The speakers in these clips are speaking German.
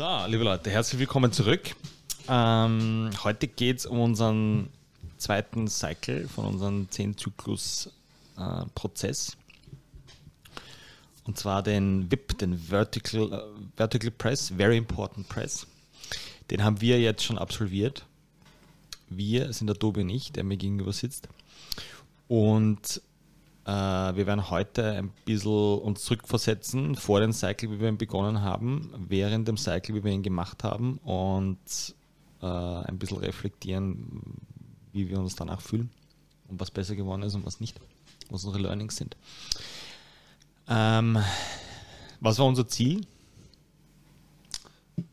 So, liebe Leute, herzlich willkommen zurück. Ähm, heute geht es um unseren zweiten Cycle von unserem 10-Zyklus-Prozess. Äh, und zwar den VIP, den Vertical, äh, Vertical Press, Very Important Press. Den haben wir jetzt schon absolviert. Wir sind der Tobi und ich, der mir gegenüber sitzt. Und wir werden heute ein bisschen uns zurückversetzen vor den Cycle, wie wir ihn begonnen haben, während dem Cycle, wie wir ihn gemacht haben und äh, ein bisschen reflektieren, wie wir uns danach fühlen und was besser geworden ist und was nicht, was unsere Learnings sind. Ähm, was war unser Ziel?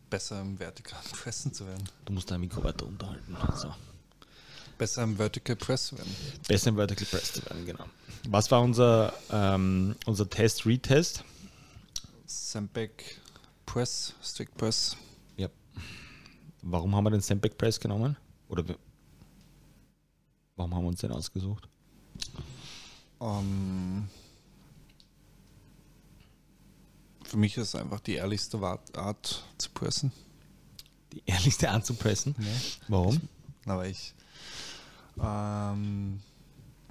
Besser im vertikalen Pressen zu werden. Du musst dein Mikro weiter unterhalten. So. Besser im Vertical Press zu werden. Besser im Vertical Press zu werden, genau. Was war unser, ähm, unser Test, Retest? Sandbag Press, Stick Press. Ja. Warum haben wir den Sandbag Press genommen? Oder warum haben wir uns den ausgesucht? Um, für mich ist es einfach die ehrlichste Art zu pressen. Die ehrlichste Art zu pressen? Nee. Warum? Na, weil ich ähm,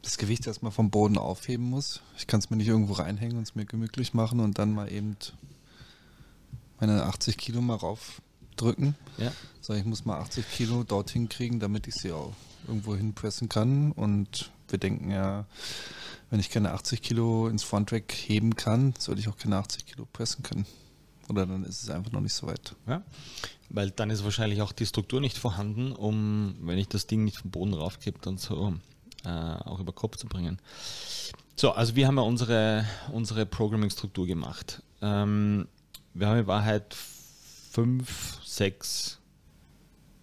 das Gewicht erstmal vom Boden aufheben muss. Ich kann es mir nicht irgendwo reinhängen und es mir gemütlich machen und dann mal eben meine 80 Kilo mal raufdrücken. Ja. Sondern ich muss mal 80 Kilo dorthin kriegen, damit ich sie auch irgendwo hinpressen kann. Und wir denken ja, wenn ich keine 80 Kilo ins Frontrack heben kann, sollte ich auch keine 80 Kilo pressen können. Oder dann ist es einfach noch nicht so weit. Ja, weil dann ist wahrscheinlich auch die Struktur nicht vorhanden, um, wenn ich das Ding nicht vom Boden raufgebe, dann so äh, auch über Kopf zu bringen. So, also wir haben ja unsere, unsere Programming-Struktur gemacht. Ähm, wir haben in Wahrheit fünf, sechs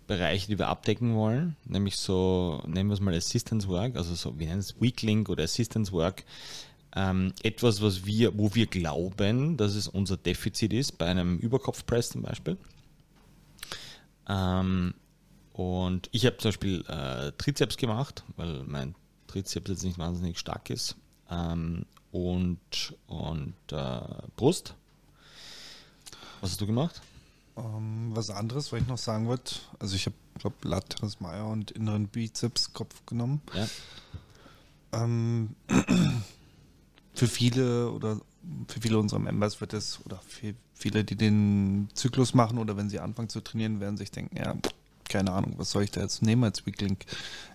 Bereiche, die wir abdecken wollen, nämlich so, nennen wir es mal Assistance Work, also so, wir nennen es Weak Link oder Assistance Work. Ähm, etwas, was wir, wo wir glauben, dass es unser Defizit ist, bei einem Überkopfpress zum Beispiel. Ähm, und ich habe zum Beispiel äh, Trizeps gemacht, weil mein Trizeps jetzt nicht wahnsinnig stark ist. Ähm, und und äh, Brust. Was hast du gemacht? Um, ähm, was anderes, was ich noch sagen wollte, also ich habe, glaube Lateres Meier und inneren Bizeps-Kopf genommen. Ja. Ähm, für viele oder für viele unserer Members wird es, oder für viele, die den Zyklus machen oder wenn sie anfangen zu trainieren, werden sich denken, ja, keine Ahnung, was soll ich da jetzt nehmen als Weaklink?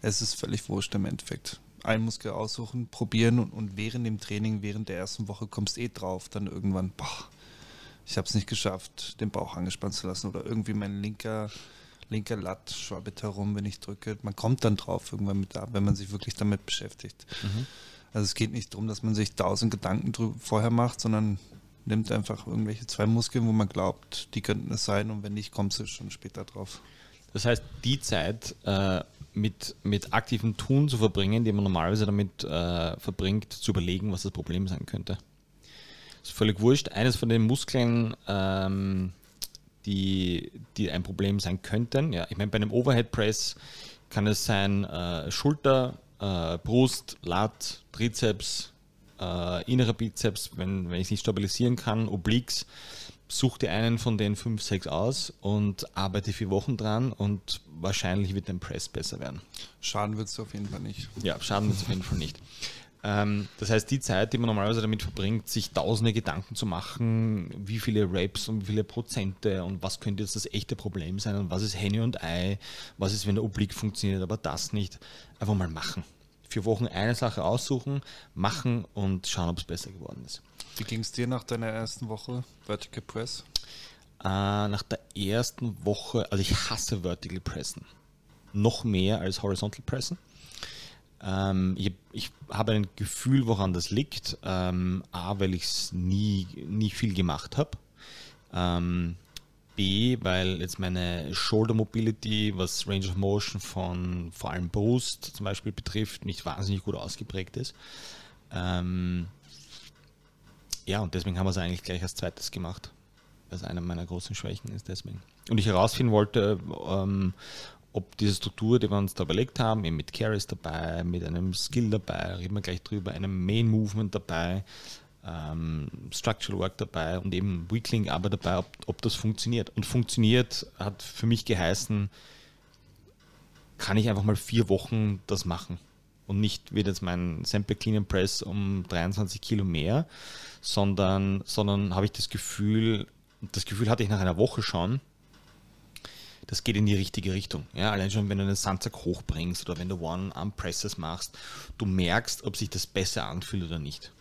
Es ist völlig wurscht im Endeffekt. Einen Muskel aussuchen, probieren und, und während dem Training, während der ersten Woche kommst eh drauf, dann irgendwann, boah, ich habe es nicht geschafft, den Bauch angespannt zu lassen oder irgendwie mein linker, linker Latt schwabbelt herum, wenn ich drücke. Man kommt dann drauf irgendwann mit ab, wenn man sich wirklich damit beschäftigt. Mhm. Also es geht nicht darum, dass man sich tausend Gedanken vorher macht, sondern nimmt einfach irgendwelche zwei Muskeln, wo man glaubt, die könnten es sein und wenn nicht, kommst du schon später drauf. Das heißt, die Zeit äh, mit, mit aktivem Tun zu verbringen, die man normalerweise damit äh, verbringt, zu überlegen, was das Problem sein könnte. Das ist völlig wurscht. Eines von den Muskeln, ähm, die, die ein Problem sein könnten, ja, ich meine, bei einem Overhead Press kann es sein äh, Schulter, äh, Brust, Lat, Trizeps, äh, innerer Bizeps, wenn, wenn ich nicht stabilisieren kann, Obliques, such dir einen von den fünf, sechs aus und arbeite vier Wochen dran und wahrscheinlich wird dein Press besser werden. Schaden wird es auf jeden Fall nicht. Ja, schaden wird es auf jeden Fall nicht. Ähm, das heißt, die Zeit, die man normalerweise damit verbringt, sich tausende Gedanken zu machen, wie viele Rapes und wie viele Prozente und was könnte jetzt das echte Problem sein und was ist Henny und Ei, was ist, wenn der Oblique funktioniert, aber das nicht, einfach mal machen. Vier Wochen eine Sache aussuchen, machen und schauen, ob es besser geworden ist. Wie ging es dir nach deiner ersten Woche Vertical Press? Äh, nach der ersten Woche, also ich hasse Vertical Pressen. Noch mehr als Horizontal Pressen. Ähm, ich, ich habe ein Gefühl, woran das liegt. Ähm, A, weil ich es nie, nie viel gemacht habe. Ähm, B, weil jetzt meine Shoulder Mobility, was Range of Motion von vor allem Brust zum Beispiel betrifft, nicht wahnsinnig gut ausgeprägt ist. Ähm, ja, und deswegen haben wir es eigentlich gleich als zweites gemacht. Was einer meiner großen Schwächen ist deswegen. Und ich herausfinden wollte, ähm, ob diese Struktur, die wir uns da überlegt haben, eben mit Carries dabei, mit einem Skill dabei, reden wir gleich drüber, einem Main Movement dabei, ähm, Structural Work dabei und eben Weakling aber dabei, ob, ob das funktioniert. Und funktioniert hat für mich geheißen, kann ich einfach mal vier Wochen das machen. Und nicht wird jetzt mein Sample Clean and Press um 23 Kilo mehr, sondern, sondern habe ich das Gefühl, das Gefühl hatte ich nach einer Woche schon, das geht in die richtige Richtung. Ja, allein schon, wenn du einen Sandsack hochbringst oder wenn du One-Arm-Presses machst, du merkst, ob sich das besser anfühlt oder nicht.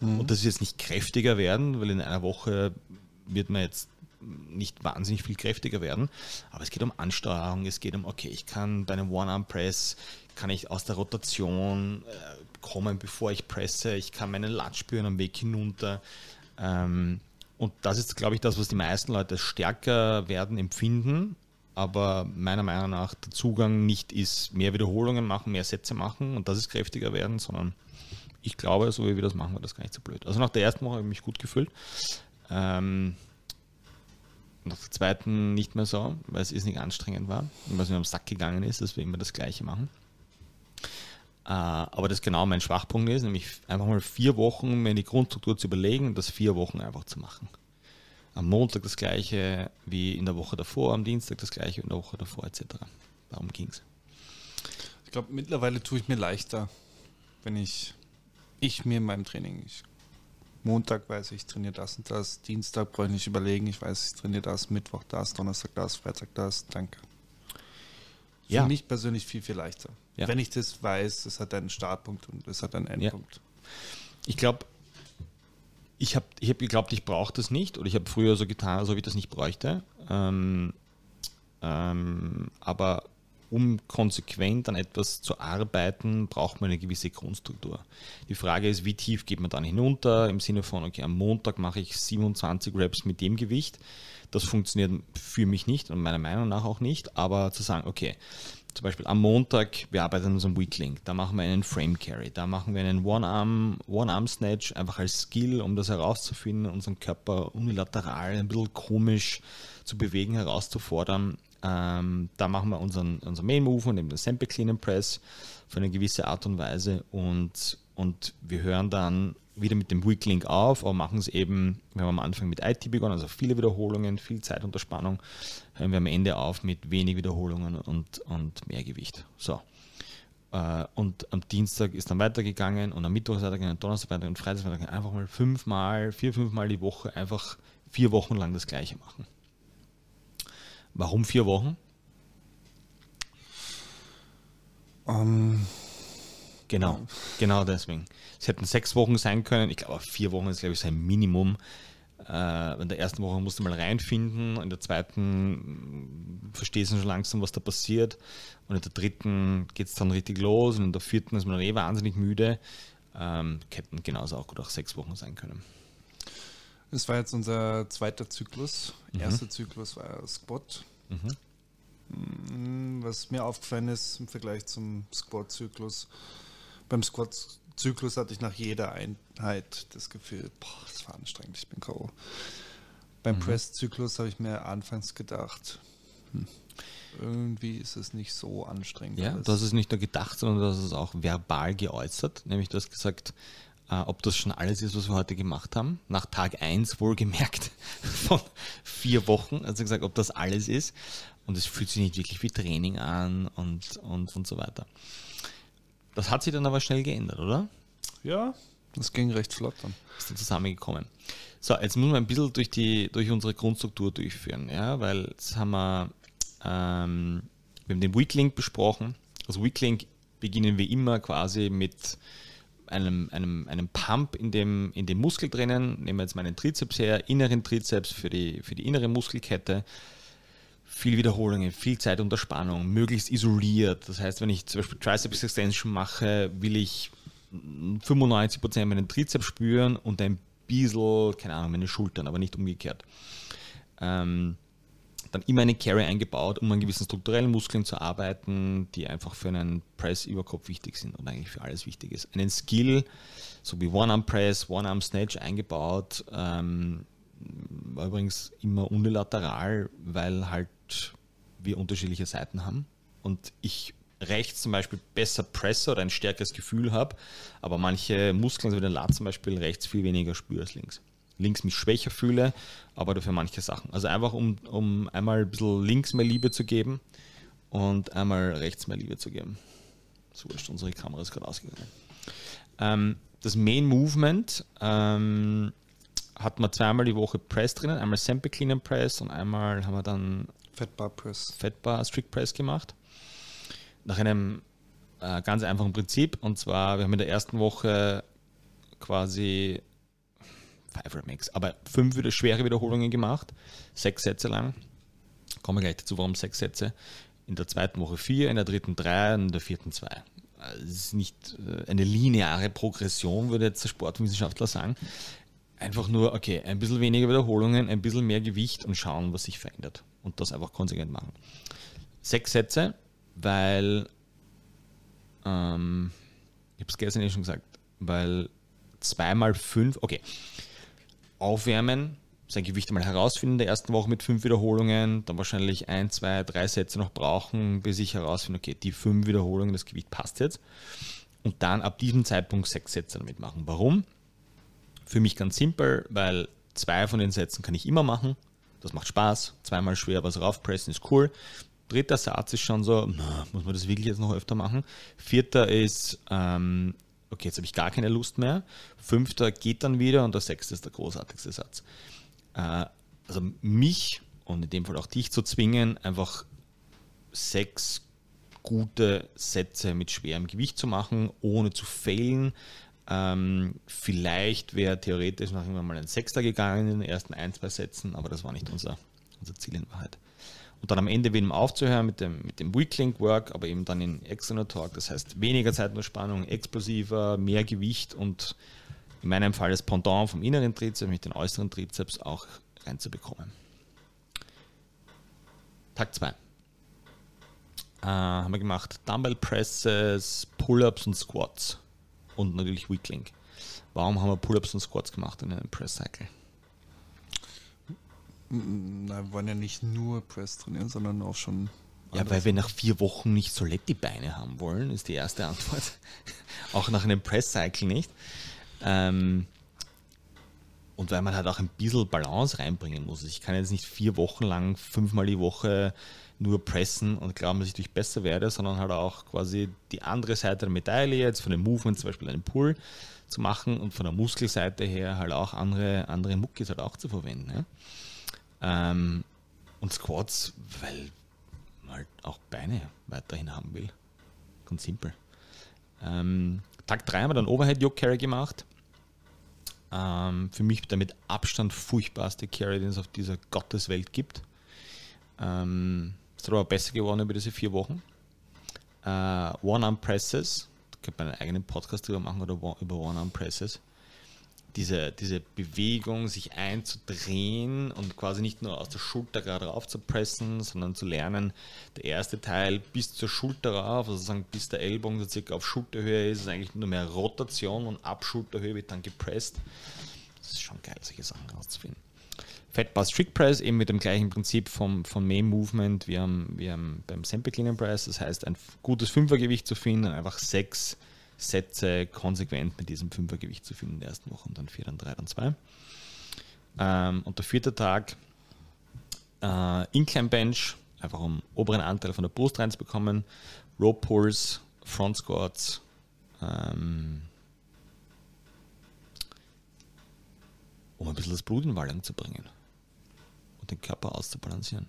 Mhm. Und das ist jetzt nicht kräftiger werden, weil in einer Woche wird man jetzt nicht wahnsinnig viel kräftiger werden, aber es geht um Ansteuerung, es geht um, okay, ich kann bei einem One-Arm-Press, kann ich aus der Rotation äh, kommen, bevor ich presse, ich kann meinen Lat spüren am Weg hinunter. Ähm, und das ist, glaube ich, das, was die meisten Leute stärker werden empfinden, aber meiner Meinung nach der Zugang nicht ist, mehr Wiederholungen machen, mehr Sätze machen und das ist kräftiger werden, sondern ich glaube, so wie wir das machen, war das gar nicht so blöd. Also nach der ersten Woche habe ich mich gut gefühlt. Ähm, nach der zweiten nicht mehr so, weil es nicht anstrengend war und weil es mir am Sack gegangen ist, dass wir immer das Gleiche machen. Äh, aber das genau mein Schwachpunkt ist, nämlich einfach mal vier Wochen mir die Grundstruktur zu überlegen und das vier Wochen einfach zu machen. Am Montag das gleiche wie in der Woche davor, am Dienstag das gleiche in der Woche davor, etc. Darum ging es. Ich glaube, mittlerweile tue ich mir leichter, wenn ich, ich mir in meinem Training, ich Montag weiß ich, ich trainiere das und das, Dienstag brauche ich nicht überlegen, ich weiß, ich trainiere das, Mittwoch das, Donnerstag das, Freitag das, danke. Ja. Für mich persönlich viel, viel leichter. Ja. Wenn ich das weiß, es hat einen Startpunkt und es hat einen Endpunkt. Ja. Ich glaube, ich habe ich hab geglaubt, ich brauche das nicht oder ich habe früher so getan, als ob ich das nicht bräuchte. Ähm, ähm, aber um konsequent an etwas zu arbeiten, braucht man eine gewisse Grundstruktur. Die Frage ist, wie tief geht man dann hinunter? Im Sinne von, okay, am Montag mache ich 27 Reps mit dem Gewicht. Das funktioniert für mich nicht und meiner Meinung nach auch nicht. Aber zu sagen, okay, zum Beispiel am Montag, wir arbeiten an unserem Weakling, da machen wir einen Frame Carry, da machen wir einen One-Arm One Snatch einfach als Skill, um das herauszufinden, unseren Körper unilateral ein bisschen komisch zu bewegen, herauszufordern ähm, da machen wir unseren, unseren Main Move und eben den Sample Clean and Press für eine gewisse Art und Weise und, und wir hören dann wieder mit dem Weak Link auf, aber machen es eben, wir haben am Anfang mit IT begonnen, also viele Wiederholungen, viel Zeit unter Spannung, hören wir am Ende auf mit wenig Wiederholungen und, und mehr Gewicht. So. Äh, und am Dienstag ist dann weitergegangen und am Mittwoch ist weitergegangen, Donnerstag weitergegangen und Freitag weitergegangen. Einfach mal fünfmal, vier, fünfmal die Woche einfach vier Wochen lang das Gleiche machen. Warum vier Wochen? Um, ähm, genau, genau deswegen. Es hätten sechs Wochen sein können. Ich glaube, vier Wochen ist, glaube ich, sein Minimum. Äh, in der ersten Woche musst du mal reinfinden, in der zweiten verstehst du schon langsam, was da passiert. Und in der dritten geht es dann richtig los und in der vierten ist man dann eh wahnsinnig müde. Ähm, hätten genauso auch gut auch sechs Wochen sein können. Das war jetzt unser zweiter Zyklus. Mhm. Erster Zyklus war Squat. Mhm. Mm, was mir aufgefallen ist im Vergleich zum Squat-Zyklus, beim Squat-Zyklus hatte ich nach jeder Einheit das Gefühl, boah, das war anstrengend, ich bin K.O. Beim mhm. Press-Zyklus habe ich mir anfangs gedacht, hm, irgendwie ist es nicht so anstrengend. Ja, alles. du hast es nicht nur gedacht, sondern du hast es auch verbal geäußert. Nämlich du hast gesagt, ob das schon alles ist, was wir heute gemacht haben. Nach Tag 1 wohlgemerkt von vier Wochen. Also gesagt, ob das alles ist. Und es fühlt sich nicht wirklich wie Training an und, und, und so weiter. Das hat sich dann aber schnell geändert, oder? Ja, das ging recht flott dann. Ist dann zusammengekommen. So, jetzt müssen wir ein bisschen durch, die, durch unsere Grundstruktur durchführen, ja, weil jetzt haben wir, ähm, wir haben den Weaklink besprochen. Also Weaklink beginnen wir immer quasi mit einem, einem, einem Pump in dem, in dem Muskel drinnen. Nehmen wir jetzt meinen Trizeps her, inneren Trizeps für die, für die innere Muskelkette. Viel Wiederholungen, viel Zeit unter Spannung, möglichst isoliert. Das heißt, wenn ich zum Beispiel Triceps Extension mache, will ich 95% meinen Trizeps spüren und ein bisschen, keine Ahnung, meine Schultern, aber nicht umgekehrt. Ähm, dann immer eine Carry eingebaut, um an gewissen strukturellen Muskeln zu arbeiten, die einfach für einen Press über Kopf wichtig sind und eigentlich für alles wichtig ist. Einen Skill, so wie One-Arm-Press, One-Arm-Snatch eingebaut, ähm, war übrigens immer unilateral, weil halt wir unterschiedliche Seiten haben und ich rechts zum Beispiel besser presse oder ein stärkeres Gefühl habe, aber manche Muskeln, so wie den Lat zum Beispiel, rechts viel weniger spüre als links. Links mich schwächer fühle, aber dafür manche Sachen. Also einfach, um, um einmal ein bisschen links mehr Liebe zu geben und einmal rechts mehr Liebe zu geben. So ist unsere Kamera ist gerade ausgegangen. Ähm, das Main Movement ähm, hat man zweimal die Woche Press drinnen, einmal Sample Clean and Press und einmal haben wir dann Fettbar Press. Fettbar Strict Press gemacht. Nach einem äh, ganz einfachen Prinzip und zwar, wir haben in der ersten Woche quasi Five Remix, aber fünf wieder schwere Wiederholungen gemacht, sechs Sätze lang. Kommen wir gleich dazu, warum sechs Sätze. In der zweiten Woche vier, in der dritten drei in der vierten zwei. Es ist nicht äh, eine lineare Progression, würde jetzt der Sportwissenschaftler sagen. Einfach nur, okay, ein bisschen weniger Wiederholungen, ein bisschen mehr Gewicht und schauen, was sich verändert. Und das einfach konsequent machen. Sechs Sätze, weil, ähm, ich habe es gestern eh schon gesagt, weil zweimal fünf, okay, aufwärmen, sein Gewicht einmal herausfinden in der ersten Woche mit fünf Wiederholungen, dann wahrscheinlich ein, zwei, drei Sätze noch brauchen, bis ich herausfinde, okay, die fünf Wiederholungen, das Gewicht passt jetzt. Und dann ab diesem Zeitpunkt sechs Sätze damit machen. Warum? Für mich ganz simpel, weil zwei von den Sätzen kann ich immer machen. Das macht Spaß. Zweimal schwer was raufpressen ist cool. Dritter Satz ist schon so, muss man das wirklich jetzt noch öfter machen. Vierter ist, ähm, okay, jetzt habe ich gar keine Lust mehr. Fünfter geht dann wieder und der sechste ist der großartigste Satz. Äh, also mich und in dem Fall auch dich zu zwingen, einfach sechs gute Sätze mit schwerem Gewicht zu machen, ohne zu failen, ähm, vielleicht wäre theoretisch noch irgendwann mal ein Sechster gegangen in den ersten ein, zwei Sätzen, aber das war nicht unser, unser Ziel in Wahrheit. Und dann am Ende wieder aufzuhören mit dem, mit dem Weak Work, aber eben dann in External Talk, das heißt weniger Zeit nur Spannung, explosiver, mehr Gewicht und in meinem Fall das Pendant vom inneren Trizeps mit den äußeren Trizeps auch reinzubekommen. Tag 2. Äh, haben wir gemacht Dumbbell Presses, Pull-Ups und Squats und natürlich Weakling. Warum haben wir Pull-Ups und Squats gemacht in einem Press Cycle? Na, wir wollen ja nicht nur Press trainieren, sondern auch schon. Ja, weil wir nach vier Wochen nicht Soletti-Beine haben wollen, ist die erste Antwort. auch nach einem Press Cycle nicht. Ähm, und weil man halt auch ein bisschen Balance reinbringen muss. Ich kann jetzt nicht vier Wochen lang fünfmal die Woche nur pressen und glauben, dass ich durch besser werde, sondern halt auch quasi die andere Seite der Medaille, jetzt von dem Movement zum Beispiel einen Pull zu machen und von der Muskelseite her halt auch andere, andere Muckis halt auch zu verwenden. Ja? Ähm, und Squats, weil man halt auch Beine weiterhin haben will. Ganz simpel. Ähm, Tag 3 haben wir dann Overhead Yoke Carry gemacht. Ähm, für mich der mit Abstand furchtbarste Carry, den es auf dieser Gotteswelt gibt. Ähm, ist aber besser geworden über diese vier Wochen. Uh, One-Arm-Presses, da könnte man einen eigenen Podcast drüber machen oder über One-Arm-Presses. Diese, diese Bewegung, sich einzudrehen und quasi nicht nur aus der Schulter gerade rauf zu pressen, sondern zu lernen, der erste Teil bis zur Schulter rauf, also sagen bis der Ellbogen so circa auf Schulterhöhe ist, ist eigentlich nur mehr Rotation und ab Schulterhöhe wird dann gepresst. Das ist schon geil, solche Sachen rauszufinden. Fat Bar Strict Press eben mit dem gleichen Prinzip vom, vom Main Movement wie am, wie am beim Sample Clean Press. Das heißt, ein gutes Fünfergewicht zu finden, einfach sechs Sätze konsequent mit diesem Fünfergewicht zu finden in der ersten Woche und dann vier, dann drei, dann zwei. Ähm, und der vierte Tag äh, Incline Bench, einfach um oberen Anteil von der Brust reinzubekommen, Rope Pulls, Front Squats, ähm, um ein bisschen das Blut in Wallung zu bringen den Körper auszubalancieren.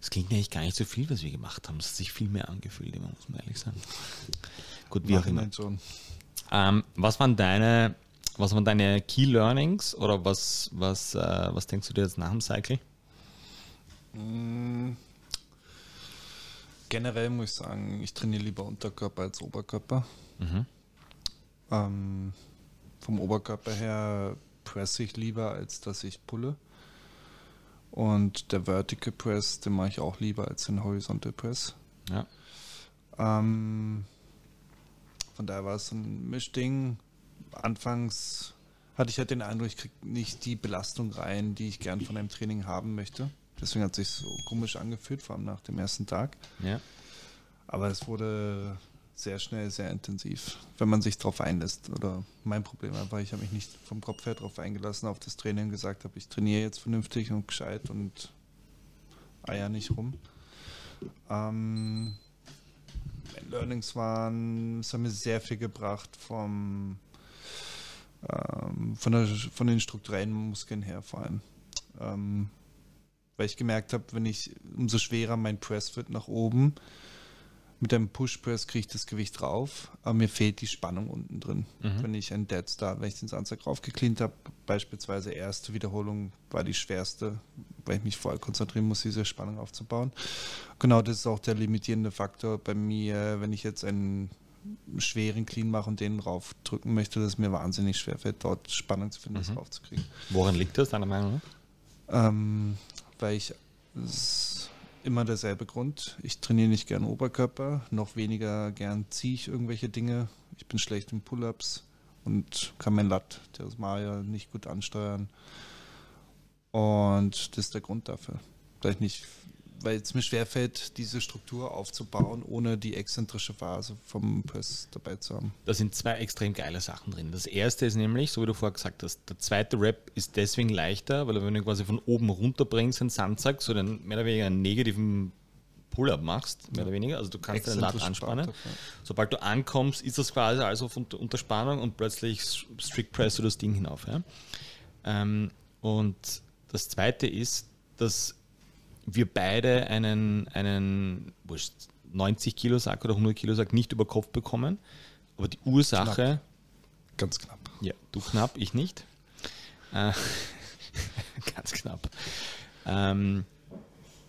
Es klingt eigentlich gar nicht so viel, was wir gemacht haben. Es hat sich viel mehr angefühlt, muss man ehrlich sagen. Gut, wie auch immer. Ähm, was waren deine, was waren deine Key Learnings oder was, was, äh, was denkst du dir jetzt nach dem Cycle? Mm. Generell muss ich sagen, ich trainiere lieber Unterkörper als Oberkörper. Mhm. Ähm, vom Oberkörper her presse ich lieber, als dass ich pulle. Und der Vertical Press, den mache ich auch lieber als den Horizontal Press. Ja. Ähm, von daher war es ein Mischding. Anfangs hatte ich halt den Eindruck, ich kriege nicht die Belastung rein, die ich gern von einem Training haben möchte. Deswegen hat es sich so komisch angefühlt, vor allem nach dem ersten Tag. Ja. Aber es wurde sehr schnell, sehr intensiv, wenn man sich darauf einlässt. Oder mein Problem war, ich habe mich nicht vom Kopf her darauf eingelassen, auf das Training gesagt habe, ich trainiere jetzt vernünftig und gescheit und eier nicht rum. Ähm, Learnings waren, es hat mir sehr viel gebracht vom, ähm, von, der, von den strukturellen Muskeln her vor allem. Ähm, weil ich gemerkt habe, wenn ich, umso schwerer mein Press wird nach oben, mit einem Push-Press kriege ich das Gewicht drauf, aber mir fehlt die Spannung unten drin. Mhm. Wenn ich einen Dead Start, wenn ich den Sandsack raufgekleant habe, beispielsweise erste Wiederholung war die schwerste, weil ich mich voll konzentrieren muss, diese Spannung aufzubauen. Genau das ist auch der limitierende Faktor bei mir, wenn ich jetzt einen schweren Clean mache und den draufdrücken möchte, dass es mir wahnsinnig schwer fällt, dort Spannung zu finden, mhm. das raufzukriegen. Woran liegt das, deiner Meinung nach? Ähm, weil ich immer derselbe Grund. Ich trainiere nicht gern Oberkörper, noch weniger gern ziehe ich irgendwelche Dinge. Ich bin schlecht in Pull-ups und kann mein Lat, das Mario, nicht gut ansteuern. Und das ist der Grund dafür. Weil ich nicht weil es mir schwerfällt, diese Struktur aufzubauen, ohne die exzentrische Phase vom Press dabei zu haben. Da sind zwei extrem geile Sachen drin. Das erste ist nämlich, so wie du vorher gesagt hast, der zweite Rap ist deswegen leichter, weil wenn du quasi von oben runter bringst, einen Sandsack, so den mehr oder weniger einen negativen Pull-up machst, mehr ja. oder weniger. Also du kannst deinen Lat anspannen. Sobald du ankommst, ist das quasi also unter, unter Spannung und plötzlich strict press du das Ding hinauf. Ja? Ähm, und das zweite ist, dass wir beide einen, einen 90 Kilo Sack oder 100 Kilo Sack nicht über Kopf bekommen. Aber die Ursache. Knapp. Ganz knapp. Ja, du knapp, ich nicht. Äh, ganz knapp. Ähm,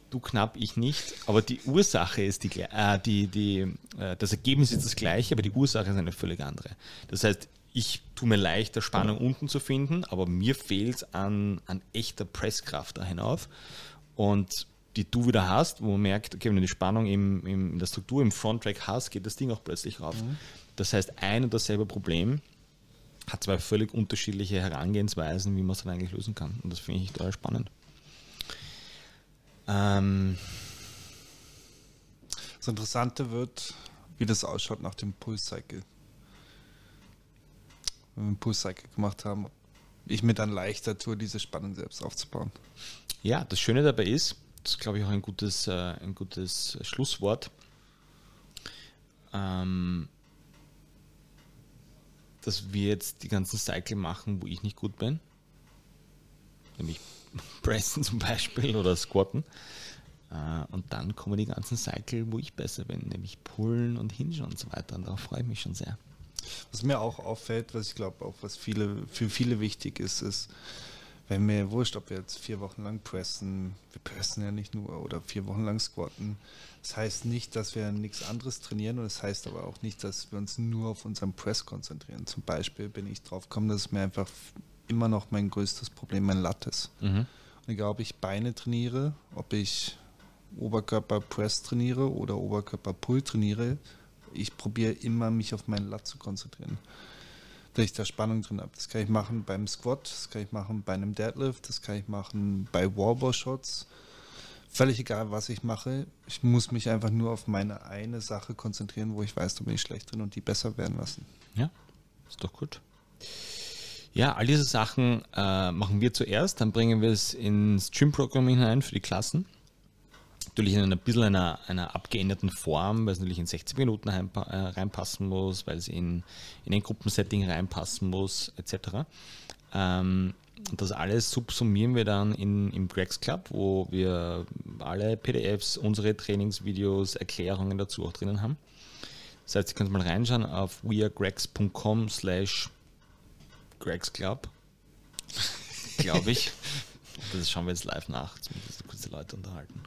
du knapp, ich nicht. Aber die Ursache ist die, äh, die, die äh, das Ergebnis ist das gleiche, aber die Ursache ist eine völlig andere. Das heißt, ich tue mir leichter, Spannung unten zu finden, aber mir fehlt es an, an echter Presskraft da hinauf. Und die du wieder hast, wo man merkt, okay, wenn du die Spannung im, im, in der Struktur im Fronttrack hast, geht das Ding auch plötzlich rauf. Mhm. Das heißt, ein und dasselbe Problem hat zwei völlig unterschiedliche Herangehensweisen, wie man es dann eigentlich lösen kann. Und das finde ich total spannend. Ähm das Interessante wird, wie das ausschaut nach dem Pulse-Cycle. Wenn wir einen Pulse-Cycle gemacht haben, ich mir dann leichter tue, diese Spannung selbst aufzubauen. Ja, das Schöne dabei ist, ist, glaube ich, auch ein gutes, äh, ein gutes Schlusswort. Ähm, dass wir jetzt die ganzen Cycle machen, wo ich nicht gut bin. Nämlich Pressen zum Beispiel oder Squatten. Äh, und dann kommen die ganzen Cycle, wo ich besser bin, nämlich Pullen und Hinge und so weiter. Und darauf freue ich mich schon sehr. Was mir auch auffällt, was ich glaube auch was viele, für viele wichtig ist, ist, wenn mir wurscht, ob wir jetzt vier Wochen lang pressen, wir pressen ja nicht nur, oder vier Wochen lang squatten. Das heißt nicht, dass wir nichts anderes trainieren und das heißt aber auch nicht, dass wir uns nur auf unseren Press konzentrieren. Zum Beispiel bin ich drauf gekommen, dass mir einfach immer noch mein größtes Problem mein Lat ist. Mhm. Und egal, ob ich Beine trainiere, ob ich Oberkörper Press trainiere oder Oberkörper Pull trainiere, ich probiere immer, mich auf meinen Lat zu konzentrieren dass ich da Spannung drin habe. Das kann ich machen beim Squat, das kann ich machen bei einem Deadlift, das kann ich machen bei Wallball-Shots. Völlig egal, was ich mache. Ich muss mich einfach nur auf meine eine Sache konzentrieren, wo ich weiß, da bin ich schlecht drin und die besser werden lassen. Ja, ist doch gut. Ja, all diese Sachen äh, machen wir zuerst, dann bringen wir es ins Gym-Programm hinein für die Klassen natürlich in einer bisschen einer, einer abgeänderten Form, weil es natürlich in 60 Minuten äh, reinpassen muss, weil es in, in ein Gruppensetting reinpassen muss, etc. Ähm, das alles subsumieren wir dann in, im Gregs Club, wo wir alle PDFs, unsere Trainingsvideos, Erklärungen dazu auch drinnen haben. Das heißt, ihr könnt mal reinschauen auf wearegregs.com slash Gregs Club. Glaube ich. Das schauen wir jetzt live nach, zumindest kurz die Leute unterhalten.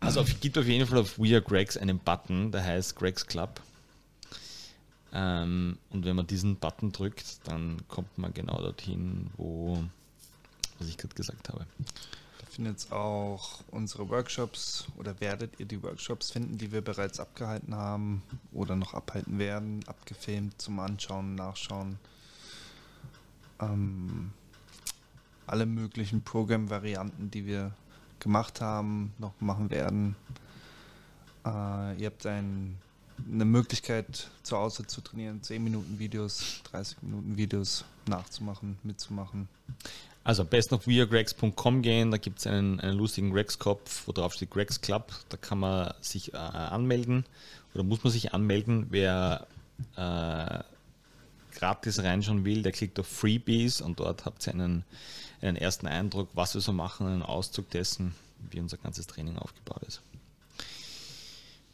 Also es gibt auf jeden Fall auf We Are Gregs einen Button, der heißt Gregs Club. Ähm, und wenn man diesen Button drückt, dann kommt man genau dorthin, wo was ich gerade gesagt habe. Da findet auch unsere Workshops oder werdet ihr die Workshops finden, die wir bereits abgehalten haben oder noch abhalten werden, abgefilmt zum Anschauen, Nachschauen. Ähm, alle möglichen Programm-Varianten, die wir gemacht haben, noch machen werden. Äh, ihr habt ein, eine Möglichkeit, zu Hause zu trainieren, 10 Minuten Videos, 30 Minuten Videos nachzumachen, mitzumachen. Also am besten auf wearegregs.com gehen, da gibt es einen, einen lustigen Gregs-Kopf, wo drauf steht Gregs Club, da kann man sich äh, anmelden oder muss man sich anmelden. Wer äh, gratis reinschauen will, der klickt auf Freebies und dort habt ihr einen, einen ersten Eindruck, was wir so machen, einen Auszug dessen, wie unser ganzes Training aufgebaut ist.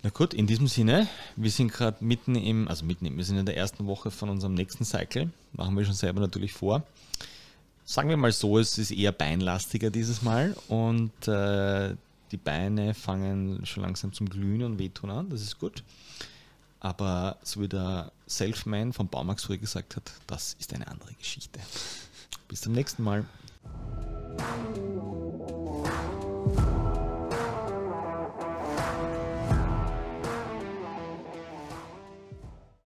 Na gut, in diesem Sinne, wir sind gerade mitten im, also mitten im, wir sind in der ersten Woche von unserem nächsten Cycle, machen wir schon selber natürlich vor. Sagen wir mal so, es ist eher beinlastiger dieses Mal und äh, die Beine fangen schon langsam zum Glühen und wehtun an, das ist gut. Aber so wie der Selfman von Baumax früher gesagt hat, das ist eine andere Geschichte. Bis zum nächsten Mal. Thank you.